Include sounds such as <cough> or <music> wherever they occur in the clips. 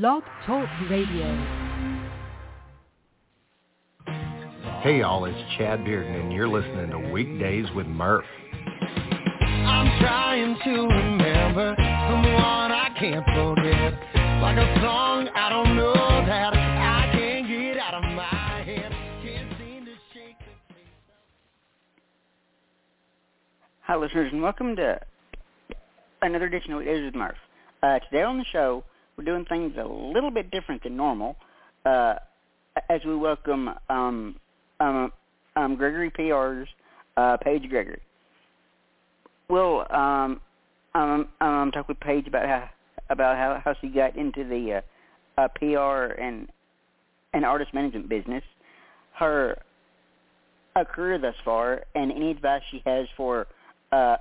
Blog Talk Radio. Hey y'all, it's Chad Bearden and you're listening to Weekdays with Murph. I'm trying to remember someone I can't forget. Like a song I don't know that I can't get out of my head. Can't seem to shake the taste Hi, listeners, and welcome to another edition of Weekdays with Murph. Uh, today on the show, we're doing things a little bit different than normal uh, as we welcome um, um, um, Gregory PR's uh, Paige Gregory. We'll um, um, um, talk with Paige about how about how, how she got into the uh, uh, PR and and artist management business, her career thus far, and any advice she has for uh,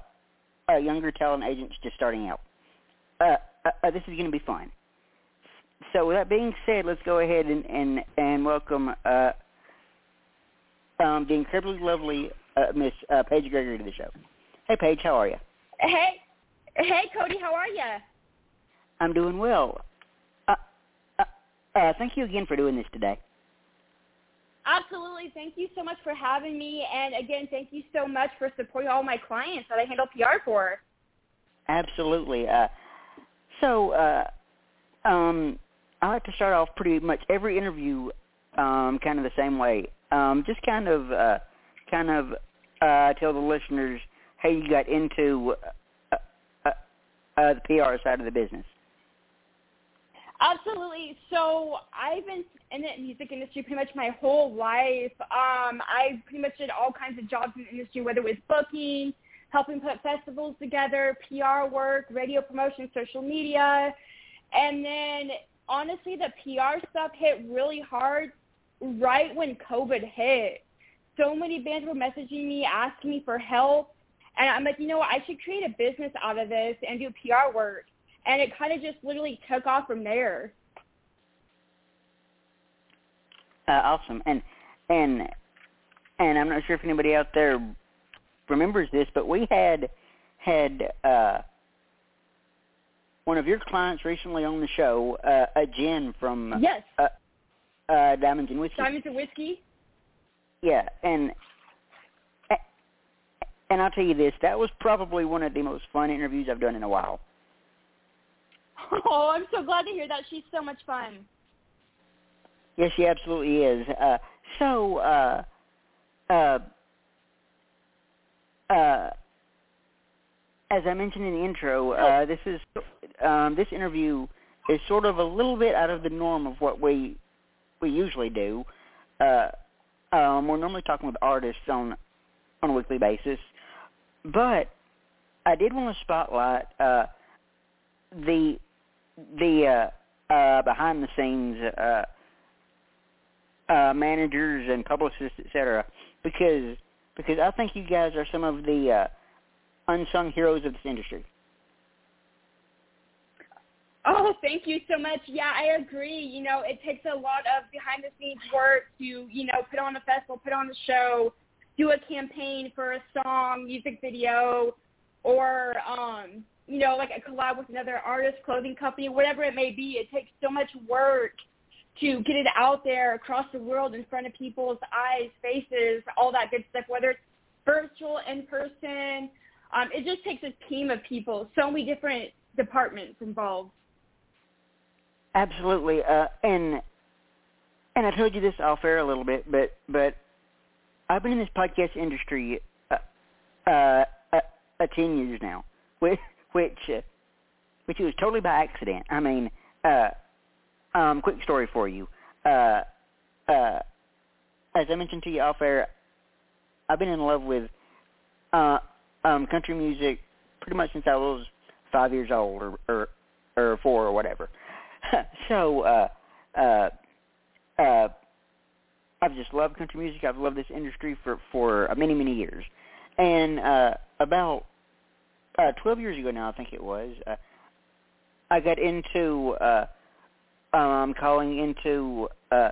uh, younger talent agents just starting out. Uh, uh, uh, this is going to be fun. So with that being said, let's go ahead and and, and welcome uh, um, the incredibly lovely uh, Miss uh, Paige Gregory to the show. Hey, Paige, how are you? Hey, hey, Cody, how are you? I'm doing well. Uh, uh, uh, thank you again for doing this today. Absolutely. Thank you so much for having me. And again, thank you so much for supporting all my clients that I handle PR for. Absolutely. Uh, so, uh, um, I like to start off pretty much every interview um, kind of the same way. Um, just kind of, uh, kind of uh, tell the listeners how you got into uh, uh, uh, the PR side of the business. Absolutely. So I've been in the music industry pretty much my whole life. Um, I pretty much did all kinds of jobs in the industry, whether it was booking, helping put festivals together, PR work, radio promotion, social media. And then honestly, the PR stuff hit really hard right when COVID hit. So many bands were messaging me, asking me for help. And I'm like, you know what, I should create a business out of this and do PR work and it kind of just literally took off from there. Uh, awesome, and and and I'm not sure if anybody out there remembers this, but we had had uh, one of your clients recently on the show, uh, a Jen from yes, uh, uh, Diamonds and Whiskey. Diamonds and Whiskey. Yeah, and and I'll tell you this, that was probably one of the most fun interviews I've done in a while. <laughs> Oh, I'm so glad to hear that. She's so much fun. Yes, she absolutely is. Uh, so, uh, uh, uh, as I mentioned in the intro, uh, this is um, this interview is sort of a little bit out of the norm of what we we usually do. Uh, um, we're normally talking with artists on on a weekly basis, but I did want to spotlight uh, the the uh, uh, behind the scenes uh, uh, managers and publicists, etc. Because because I think you guys are some of the uh, unsung heroes of this industry. Oh, thank you so much. Yeah, I agree. You know, it takes a lot of behind the scenes work to, you know, put on a festival, put on a show, do a campaign for a song, music video, or um, you know, like a collab with another artist, clothing company, whatever it may be. It takes so much work to get it out there across the world in front of people's eyes, faces, all that good stuff, whether it's virtual, in person. Um, it just takes a team of people, so many different departments involved. Absolutely, uh, and and I told you this off air a little bit, but but I've been in this podcast industry uh, uh, uh, uh ten years now, <laughs> which which uh, which was totally by accident. I mean, uh, um, quick story for you. Uh, uh, as I mentioned to you off air, I've been in love with uh, um, country music pretty much since I was five years old, or or, or four, or whatever. <laughs> so uh, uh, uh, I've just loved country music. I've loved this industry for for many many years, and uh, about uh, 12 years ago now, I think it was, uh, I got into uh, um, calling into uh,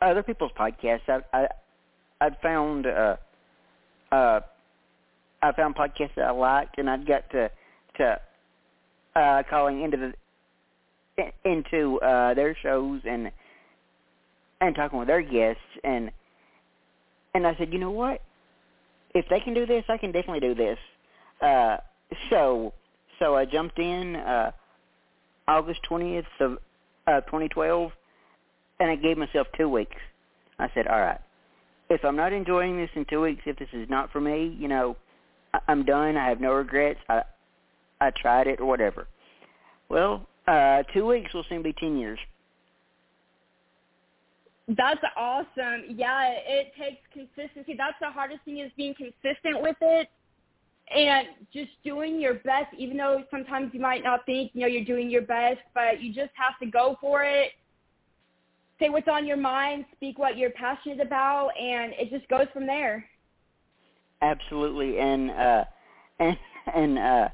other people's podcasts. I, I I'd found uh, uh, I found podcasts that I liked, and I'd got to to uh, calling into the into uh their shows and and talking with their guests and and I said, you know what? If they can do this, I can definitely do this. Uh so so I jumped in uh August twentieth of uh twenty twelve and I gave myself two weeks. I said, All right. If I'm not enjoying this in two weeks, if this is not for me, you know, I'm done. I have no regrets. I I tried it or whatever. Well, uh two weeks will soon be ten years. That's awesome. Yeah, it takes consistency. That's the hardest thing is being consistent with it and just doing your best, even though sometimes you might not think, you know, you're doing your best, but you just have to go for it. Say what's on your mind, speak what you're passionate about, and it just goes from there. Absolutely, and uh, and and uh,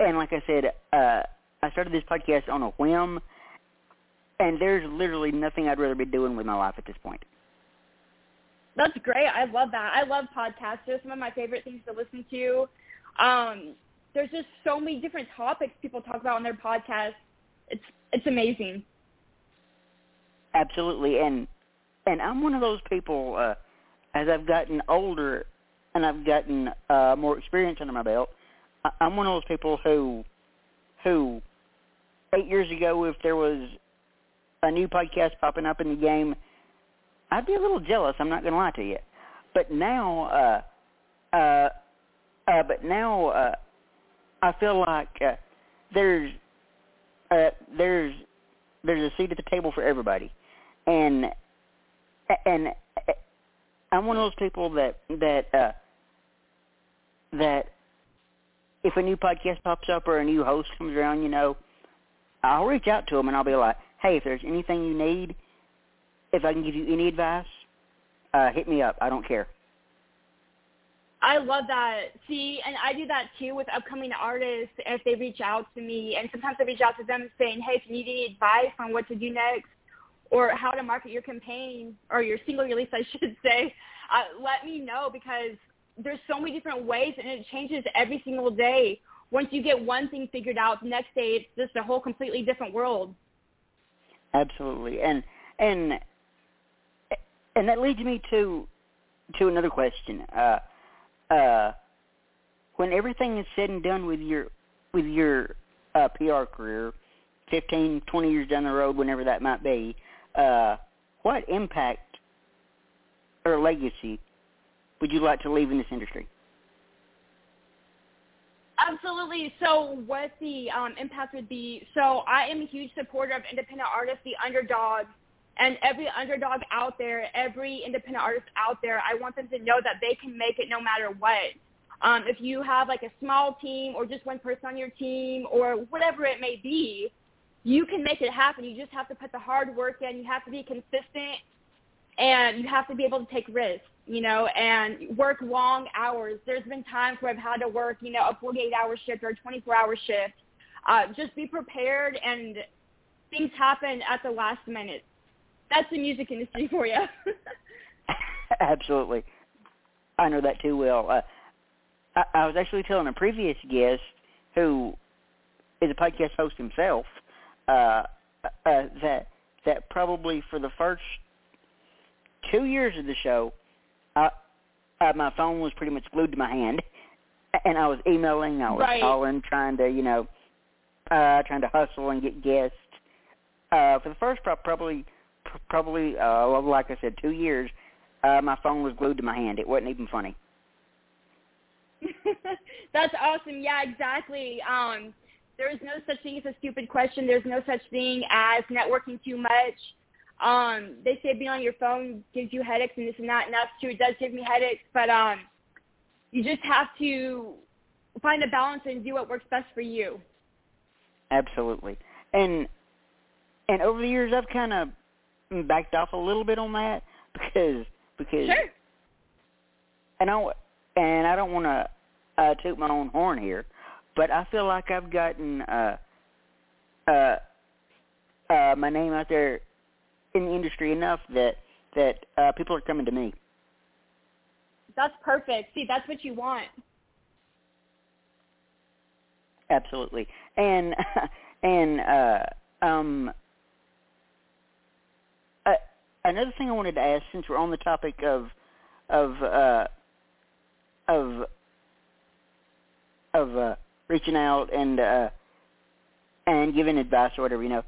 and like I said, uh, I started this podcast on a whim, and there's literally nothing I'd rather be doing with my life at this point. That's great. I love that. I love podcasts. They're some of my favorite things to listen to. Um, there's just so many different topics people talk about on their podcasts. It's it's amazing. Absolutely, and and I'm one of those people. Uh, as I've gotten older and I've gotten uh, more experience under my belt, I- I'm one of those people who who eight years ago, if there was a new podcast popping up in the game, I'd be a little jealous. I'm not going to lie to you. But now, uh, uh, uh, but now, uh, I feel like uh, there's uh, there's there's a seat at the table for everybody, and and I'm one of those people that that uh, that if a new podcast pops up or a new host comes around, you know, I'll reach out to them and I'll be like, hey, if there's anything you need, if I can give you any advice, uh, hit me up. I don't care. I love that. See, and I do that too with upcoming artists if they reach out to me. And sometimes I reach out to them saying, hey, if you need any advice on what to do next or how to market your campaign or your single release, I should <laughs> say, uh, let me know because there's so many different ways and it changes every single day. Once you get one thing figured out, the next day it's just a whole completely different world. Absolutely, and and and that leads me to to another question. Uh, uh, when everything is said and done with your with your uh, PR career, 15, 20 years down the road, whenever that might be, uh, what impact or legacy would you like to leave in this industry? Absolutely. So what the um, impact would be, so I am a huge supporter of independent artists, the underdog, and every underdog out there, every independent artist out there, I want them to know that they can make it no matter what. Um, if you have like a small team or just one person on your team or whatever it may be, you can make it happen. You just have to put the hard work in. You have to be consistent and you have to be able to take risks, you know, and work long hours. There's been times where I've had to work, you know, a 48-hour shift or a 24-hour shift. Uh, just be prepared, and things happen at the last minute. That's the music industry <laughs> for you. <laughs> Absolutely, I know that too well. Uh, I, I was actually telling a previous guest who is a podcast host himself uh, uh, that that probably for the first two years of the show, I, uh, my phone was pretty much glued to my hand, and I was emailing, I was Right. calling, trying to, you know, uh, trying to hustle and get guests. Uh, for the first pro- probably, probably, uh, well, like I said, two years, uh, my phone was glued to my hand. It wasn't even funny. <laughs> That's awesome. Yeah, exactly. Um, there is no such thing as a stupid question. There's no such thing as networking too much. Um, they say being on your phone gives you headaches and this and that, and that's true. It does give me headaches, but um, you just have to find a balance and do what works best for you. Absolutely. And and over the years, I've kind of backed off a little bit on that because because Sure. and I and I don't want to uh, toot my own horn here, but I feel like I've gotten uh, uh, uh, my name out there in the industry enough that that uh, people are coming to me. That's perfect. See, that's what you want. Absolutely. And <laughs> And uh, um, uh, another thing I wanted to ask, since we're on the topic of of uh, of of uh, reaching out and uh, and giving advice or whatever, you know,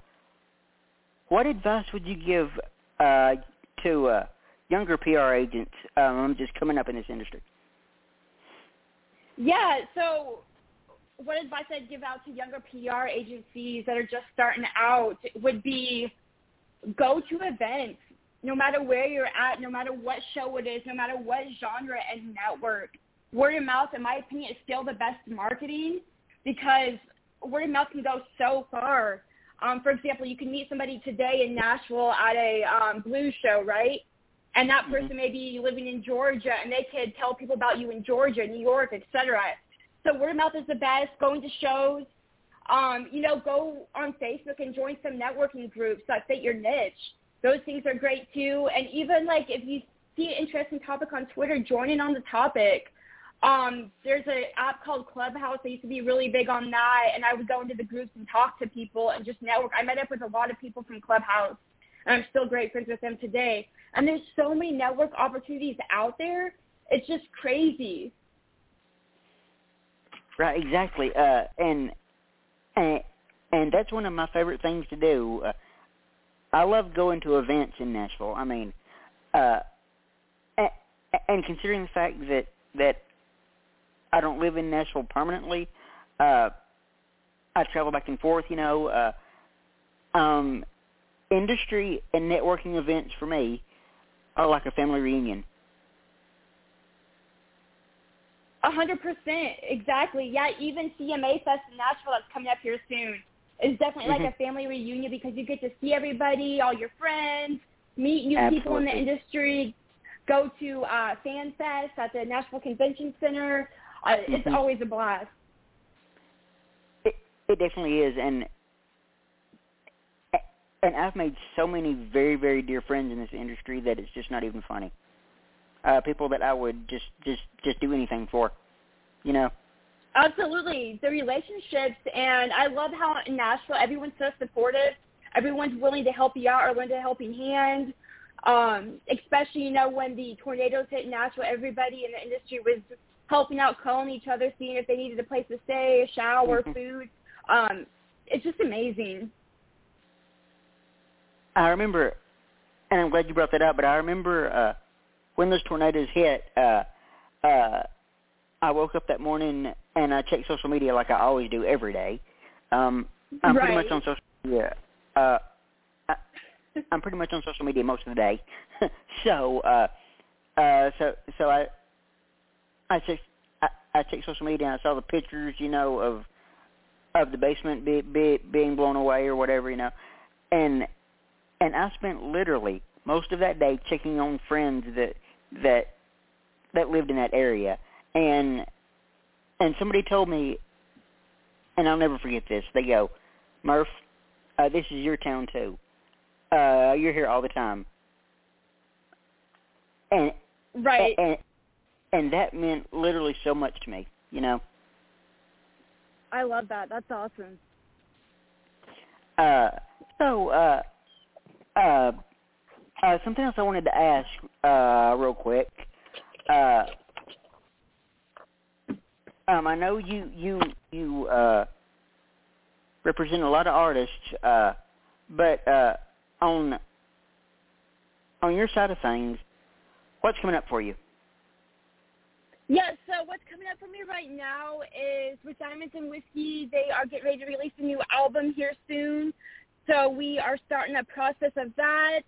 what advice would you give uh, to uh, younger PR agents um, just coming up in this industry? Yeah, so what advice I'd give out to younger PR agencies that are just starting out would be go to events, no matter where you're at, no matter what show it is, no matter what genre and network. Word of mouth, in my opinion, is still the best marketing because word of mouth can go so far. Um, for example, you can meet somebody today in Nashville at a um, blues show, right? And that person mm-hmm. may be living in Georgia, and they could tell people about you in Georgia, New York, etc. So word of mouth is the best. Going to shows, um, you know, go on Facebook and join some networking groups that fit your niche. Those things are great too. And even like if you see an interesting topic on Twitter, join in on the topic. Um, there's an app called Clubhouse. I used to be really big on that, and I would go into the groups and talk to people and just network. I met up with a lot of people from Clubhouse, and I'm still great friends with them today. And there's so many network opportunities out there. It's just crazy. Right, exactly. Uh, and and and that's one of my favorite things to do. Uh, I love going to events in Nashville. I mean, uh, and, and considering the fact that that I don't live in Nashville permanently, uh, I travel back and forth. You know, uh, um, industry and networking events for me are like a family reunion. A hundred percent, exactly. Yeah, even CMA Fest in Nashville that's coming up here soon is definitely mm-hmm. like a family reunion because you get to see everybody, all your friends, meet new Absolutely. people in the industry, go to uh, Fan Fest at the Nashville Convention Center. Uh, mm-hmm. It's always a blast. It, it definitely is, and and I've made so many very very dear friends in this industry that it's just not even funny uh, people that I would just just just do anything for, you know. Absolutely, the relationships, and I love how in Nashville everyone's so supportive. Everyone's willing to help you out or lend a helping hand. Um, especially, you know, when the tornadoes hit Nashville, everybody in the industry was helping out, calling each other, seeing if they needed a place to stay, a shower, mm-hmm. food. Um, it's just amazing. I remember, and I'm glad you brought that up. But I remember uh, when those tornadoes hit, uh, uh, I woke up that morning and I checked social media like I always do every day. Um, I'm right. pretty much on social media. Uh, I, I'm pretty much on social media most of the day. <laughs> so, uh, uh, so, so I, I checked, I, I checked social media and I saw the pictures, you know, of, of the basement be, be, being blown away or whatever, you know, and, and I spent literally most of that day checking on friends that that that lived in that area, and and somebody told me, and I'll never forget this. They go, Murph, uh, this is your town too. Uh, you're here all the time, and right, and and that meant literally so much to me. You know. I love that. That's awesome. Uh, so, uh, uh, uh, something else I wanted to ask uh, real quick. Uh, um, I know you you you uh, represent a lot of artists, uh, but uh, on on your side of things, what's coming up for you? Yeah, so what's coming up for me right now is with Diamonds and Whiskey. They are getting ready to release a new album here soon. So we are starting a process of that.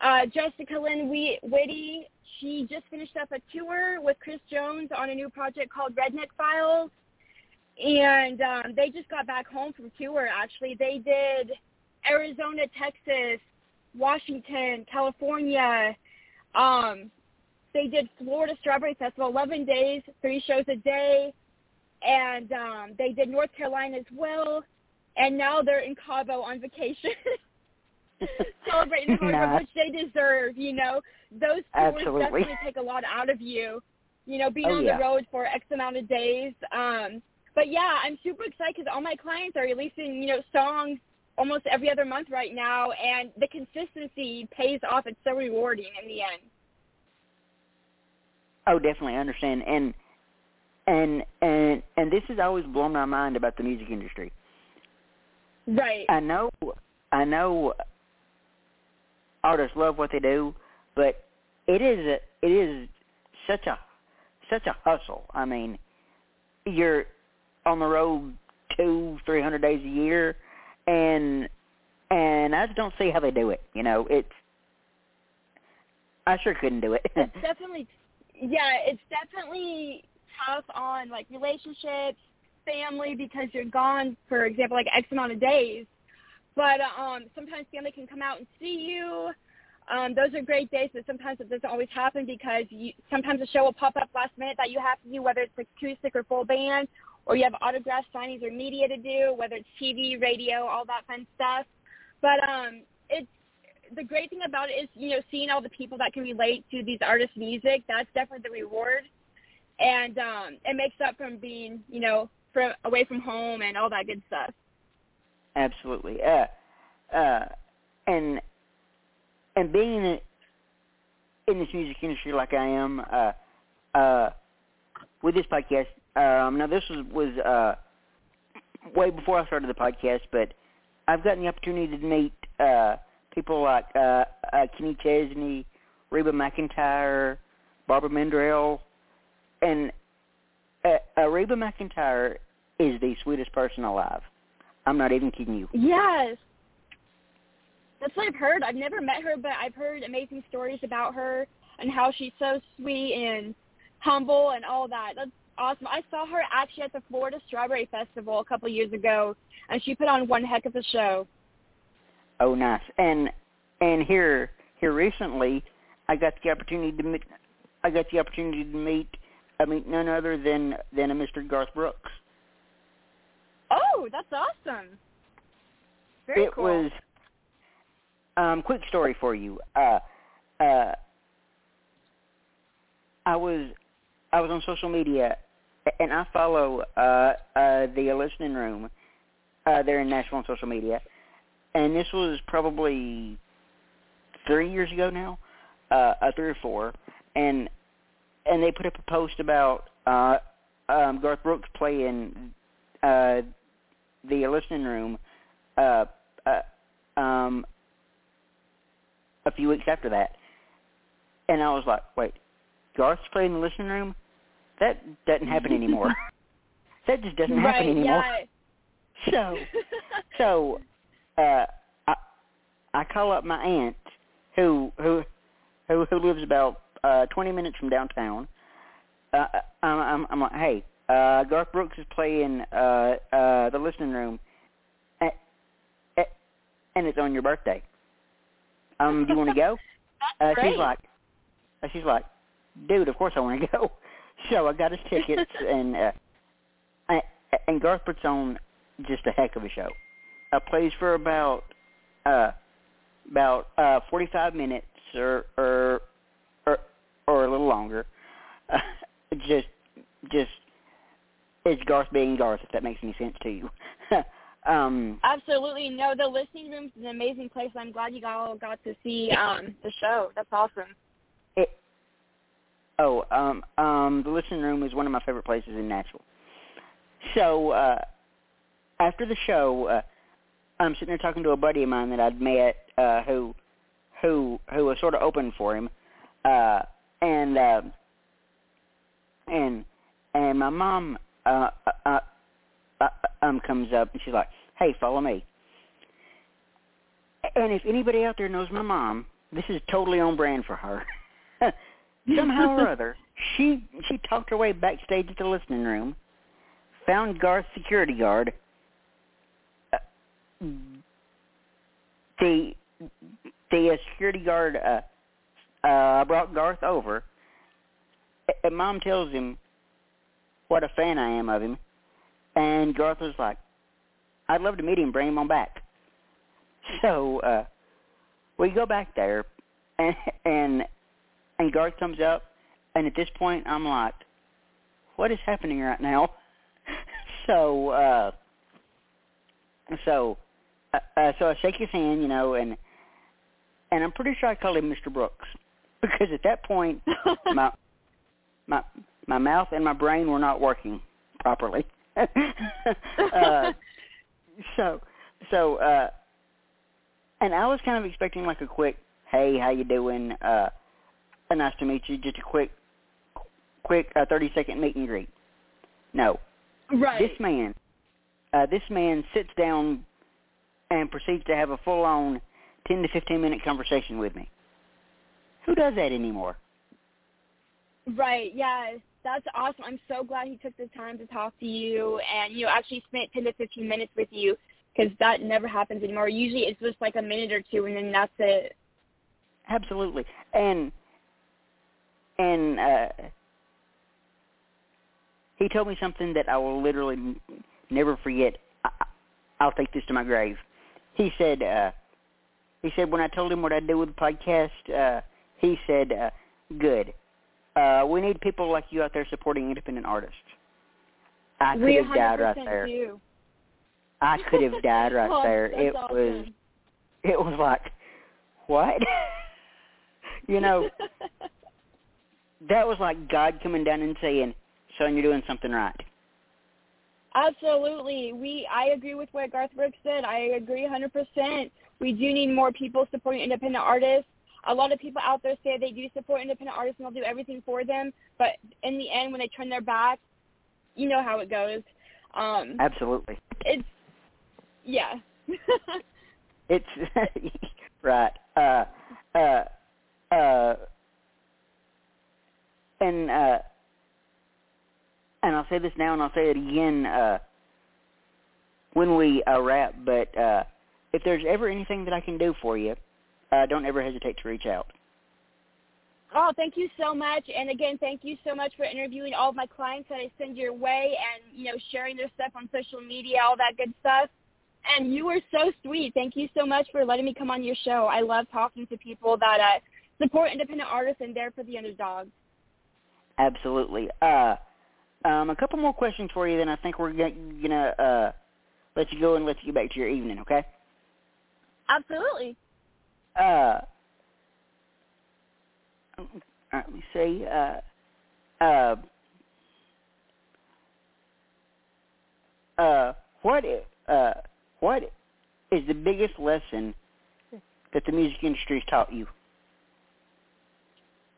Uh, Jessica Lynn Whitty, she just finished up a tour with Chris Jones on a new project called Redneck Files. And um, they just got back home from tour, actually. They did Arizona, Texas, Washington, California. Um, they did Florida Strawberry Festival, 11 days, three shows a day. And um, they did North Carolina as well. And now they're in Cabo on vacation. <laughs> celebrating hard, which they deserve. You know, those tours definitely take a lot out of you. You know, being oh, on yeah. the road for X amount of days. Um, but yeah, I'm super excited because all my clients are releasing, you know, songs almost every other month right now, and the consistency pays off. It's so rewarding in the end. Oh, definitely, I understand. And and and and this has always blown my mind about the music industry. Right. I know, I know, artists love what they do, but it is a, it is such a such a hustle. I mean, you're on the road two, three hundred days a year, and and I just don't see how they do it. You know, it's I sure couldn't do it. <laughs> it's definitely, yeah, it's definitely tough on like relationships, family because you're gone, for example, like X amount of days. But um, sometimes family can come out and see you. Um, those are great days, but sometimes it doesn't always happen because you, sometimes a show will pop up last minute that you have to do, whether it's acoustic or full band, or you have autograph signings or media to do, whether it's TV, radio, all that fun stuff. But um, it's the great thing about it is, you know, seeing all the people that can relate to these artists' music. That's definitely the reward, and um, it makes up from being, you know, from away from home and all that good stuff. Absolutely. Uh, uh, and and being in, in this music industry like I am, uh, uh, with this podcast, um, now this was was uh, way before I started the podcast, but I've gotten the opportunity to meet uh, people like uh, uh, Kenny Chesney, Reba McEntire, Barbara Mandrell, and uh, uh, Reba McEntire is the sweetest person alive. I'm not even kidding you. Yes. That's what I've heard. I've never met her, but I've heard amazing stories about her and how she's so sweet and humble and all that. That's awesome. I saw her actually at the Florida Strawberry Festival a couple years ago, and she put on one heck of a show. Oh, nice. And and here here recently, I got the opportunity to meet. I got the opportunity to meet. I mean, none other than than a Mr. Garth Brooks. Oh, that's awesome. Very cool. it cool. was. Um, quick story for you. Uh, uh, I was I was on social media, and I follow uh, uh, the listening room. Uh, they're in Nashville on social media, and this was probably three years ago now, uh, uh, three or four, and and they put up a post about uh, um, Garth Brooks playing uh, the listening room uh, uh, um, a few weeks after that, and I was like, wait, Garth's playing the listening room? That doesn't happen anymore. <laughs> that just doesn't right, happen anymore. Yeah. So, so uh, I I call up my aunt who who who who lives about uh, 20 minutes from downtown. Uh, I'm, I'm I'm like, hey, uh, Garth Brooks is playing uh, uh, the listening room, and, and it's on your birthday. Um, do you want to go? <laughs> Uh, Great. she's like, uh, she's like, dude, of course I want to <laughs> go. So I got his tickets, <laughs> and uh, I, and Garth puts on just a heck of a show. Uh, plays for about uh, about uh, 45 minutes or or or, or a little longer. Uh, <laughs> just just it's Garth being Garth, if that makes any sense to you. <laughs> um, Absolutely. No, the listening room is an amazing place. I'm glad you all got to see um the show. That's awesome. it, oh, um, um, the listening room is one of my favorite places in Nashville. So uh, after the show, uh, I'm sitting there talking to a buddy of mine that I'd met uh, who who who was sort of open for him, uh, and uh, and and my mom uh, uh, uh, um comes up and she's like, "Hey, follow me." And if anybody out there knows my mom, this is totally on brand for her. <laughs> Somehow or other, she she talked her way backstage at the listening room, found Garth's security guard. The the uh, security guard uh, uh, brought Garth over. And Mom tells him what a fan I am of him, and Garth was like, "I'd love to meet him, bring him on back." <laughs> So uh, we go back there, and and and Garth comes up, and at this point I'm like, "What is happening right now?" <laughs> so uh so uh, uh so I shake his hand, you know, and and I'm pretty sure I called him Mr. Brooks <laughs> because at that point <laughs> my my my mouth and my brain were not working properly. <laughs> uh, so so uh and I was kind of expecting like a quick hey how you doing uh nice to meet you just a quick quick uh, 30 second meet and greet no Right. this man uh this man sits down and proceeds to have a full on 10 to 15 minute conversation with me who does that anymore Right. Yeah. That's awesome. I'm so glad he took the time to talk to you and you know actually spent 10 to 15 minutes with you because that never happens anymore. Usually it's just like a minute or two and then that's it. Absolutely. And and uh he told me something that I will literally never forget. I- I'll take this to my grave. He said uh he said when I told him what I do with the podcast, uh he said uh good. Uh we need people like you out there supporting independent artists. I could we have died 100% right there. do. I could have died right <laughs> Oh, there. It awesome. was it was like what? <laughs> you know, <laughs> that was like God coming down and saying, "Son, you're doing something right." Absolutely. We I agree with what Garth Brooks said. I agree 100%. We do need more people supporting independent artists. A lot of people out there say they do support independent artists and they'll do everything for them, but in the end when they turn their back, you know how it goes. Um Absolutely. it's yeah. <laughs> It's <laughs> right. Uh, uh, uh, and uh, and I'll say this now, and I'll say it again uh, when we uh, wrap. But uh, if there's ever anything that I can do for you, uh, don't ever hesitate to reach out. Oh, thank you so much. And again, thank you so much for interviewing all of my clients that I send your way and, you know, sharing their stuff on social media, all that good stuff. And you were so sweet. Thank you so much for letting me come on your show. I love talking to people that uh, support independent artists and there for the underdog. Absolutely. Uh, um, a couple more questions for you, then I think we're going to uh, let you go and let you get back to your evening, okay? Absolutely. Uh, all right, let me see. Uh, uh, uh, what uh, what is the biggest lesson that the music industry has taught you?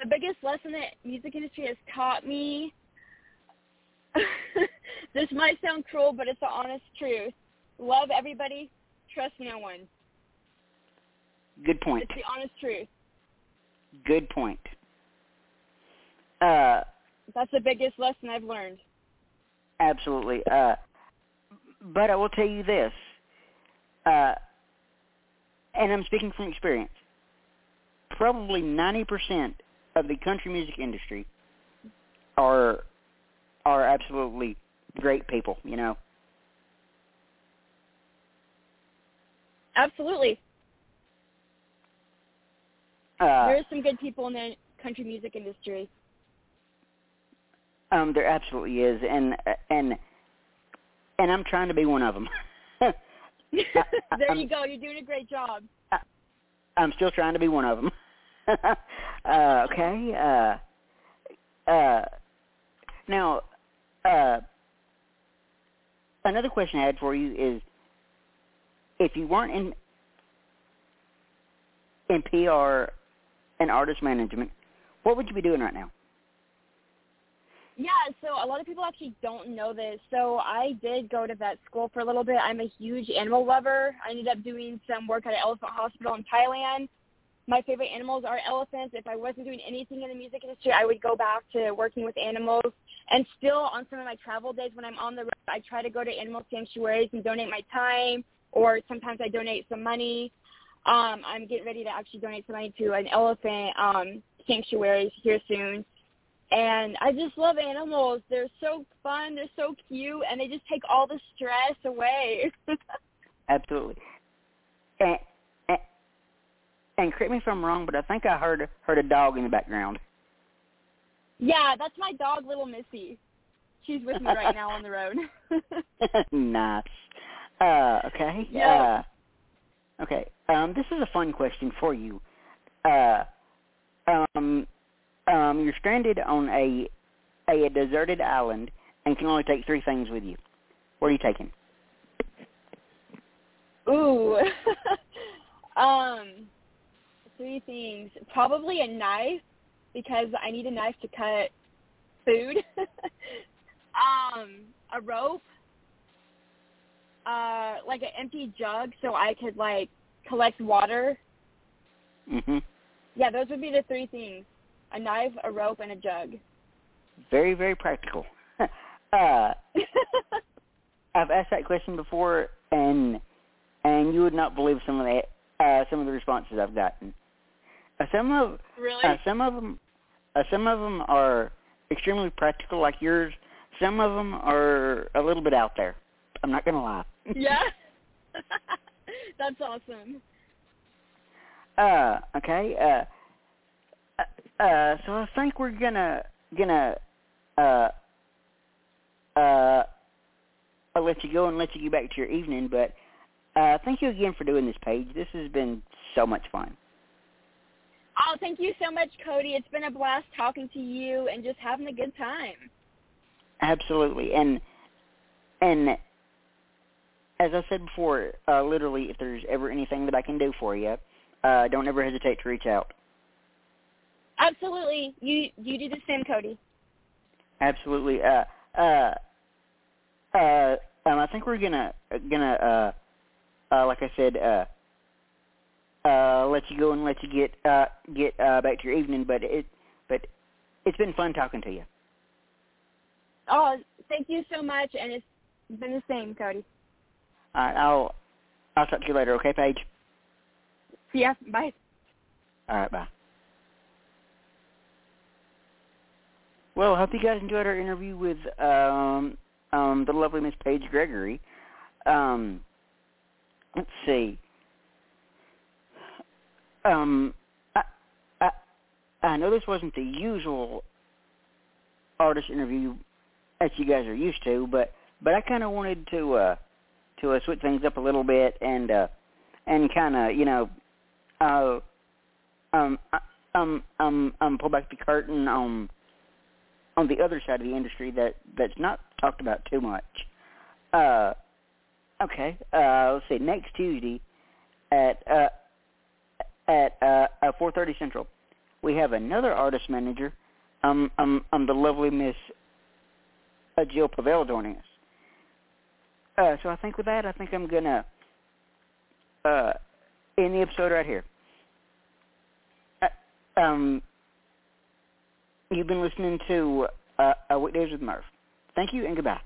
The biggest lesson that music industry has taught me <laughs> this might sound cruel, but it's the honest truth. Love everybody, trust no one. Good point. It's the honest truth. Good point. Uh, That's the biggest lesson I've learned. absolutely. Uh, but I will tell you this, uh, and I'm speaking from experience. Probably 90% of the country music industry are are absolutely great people. You know, Absolutely. uh, There's some good people in the country music industry. um, there absolutely is, and and and I'm trying to be one of them. <laughs> there you go. You're doing a great job. I'm still trying to be one of them. <laughs> uh, okay. Uh, uh, now, uh, another question I had for you is, if you weren't in in PR and artist management, what would you be doing right now? Yeah, so a lot of people actually don't know this. So I did go to vet school for a little bit. I'm a huge animal lover. I ended up doing some work at an elephant hospital in Thailand. My favorite animals are elephants. If I wasn't doing anything in the music industry, I would go back to working with animals. And still on some of my travel days when I'm on the road, I try to go to animal sanctuaries and donate my time or sometimes I donate some money. Um, I'm getting ready to actually donate some money to an elephant um, sanctuary here soon and I just love animals. They're so fun, they're so cute, and they just take all the stress away. <laughs> Absolutely. And, and, and correct me if I'm wrong, but I think I heard heard a dog in the background. Yeah, that's my dog, little Missy. She's with me right now on the road. <laughs> nice. Uh, okay. <laughs> Yeah. Uh, okay. Um, this is a fun question for you. Uh, um, um, you're stranded on a a deserted island and can only take three things with you. What are you taking? Ooh. <laughs> um, three things. Probably a knife because I need a knife to cut food. <laughs> um, a rope. Uh, like an empty jug so I could like collect water. Mhm. Yeah, those would be the three things: a knife, a rope, and a jug. Very, very practical. <laughs> uh, I've asked that question before, and and you would not believe some of the uh, some of the responses I've gotten. Uh, some of really? uh, some of them uh, some of them are extremely practical, like yours. Some of them are a little bit out there. I'm not gonna lie. <laughs> yeah. <laughs> That's awesome. Uh, okay. Uh, uh, uh, so I think we're gonna gonna uh, uh, I'll let you go and let you get back to your evening. But uh, thank you again for doing this Paige. This has been so much fun. Oh, thank you so much, Cody. It's been a blast talking to you and just having a good time. Absolutely, and and as I said before, uh, literally, if there's ever anything that I can do for you, uh, don't ever hesitate to reach out. Absolutely. You you do the same, Cody. Absolutely. Uh, uh, uh, um, I think we're gonna gonna uh, uh, like I said, uh, uh, let you go and let you get uh, get uh, back to your evening. But it but it's been fun talking to you. Oh, thank you so much, and it's been the same, Cody. All right, I'll I'll talk to you later. Okay, Paige. See ya. Bye. All right, bye. Well, I hope you guys enjoyed our interview with um, um, the lovely Miss Paige Gregory. Um, let's see. Um, I, I, I know this wasn't the usual artist interview that you guys are used to, but but I kind of wanted to uh, to uh, switch things up a little bit and uh, and kind of you know uh, um um um um pull back the curtain on on the other side of the industry that that's not talked about too much. Uh, okay, uh, let's see. Next Tuesday at uh, at uh, uh, 4:30 Central, we have another artist manager, um, um, um, the lovely Miss uh, Jill Pavel joining us. Uh, so I think with that, I think I'm gonna uh, end the episode right here. Uh, um, you've been listening to uh, Weekdays with Murph. Thank you and goodbye.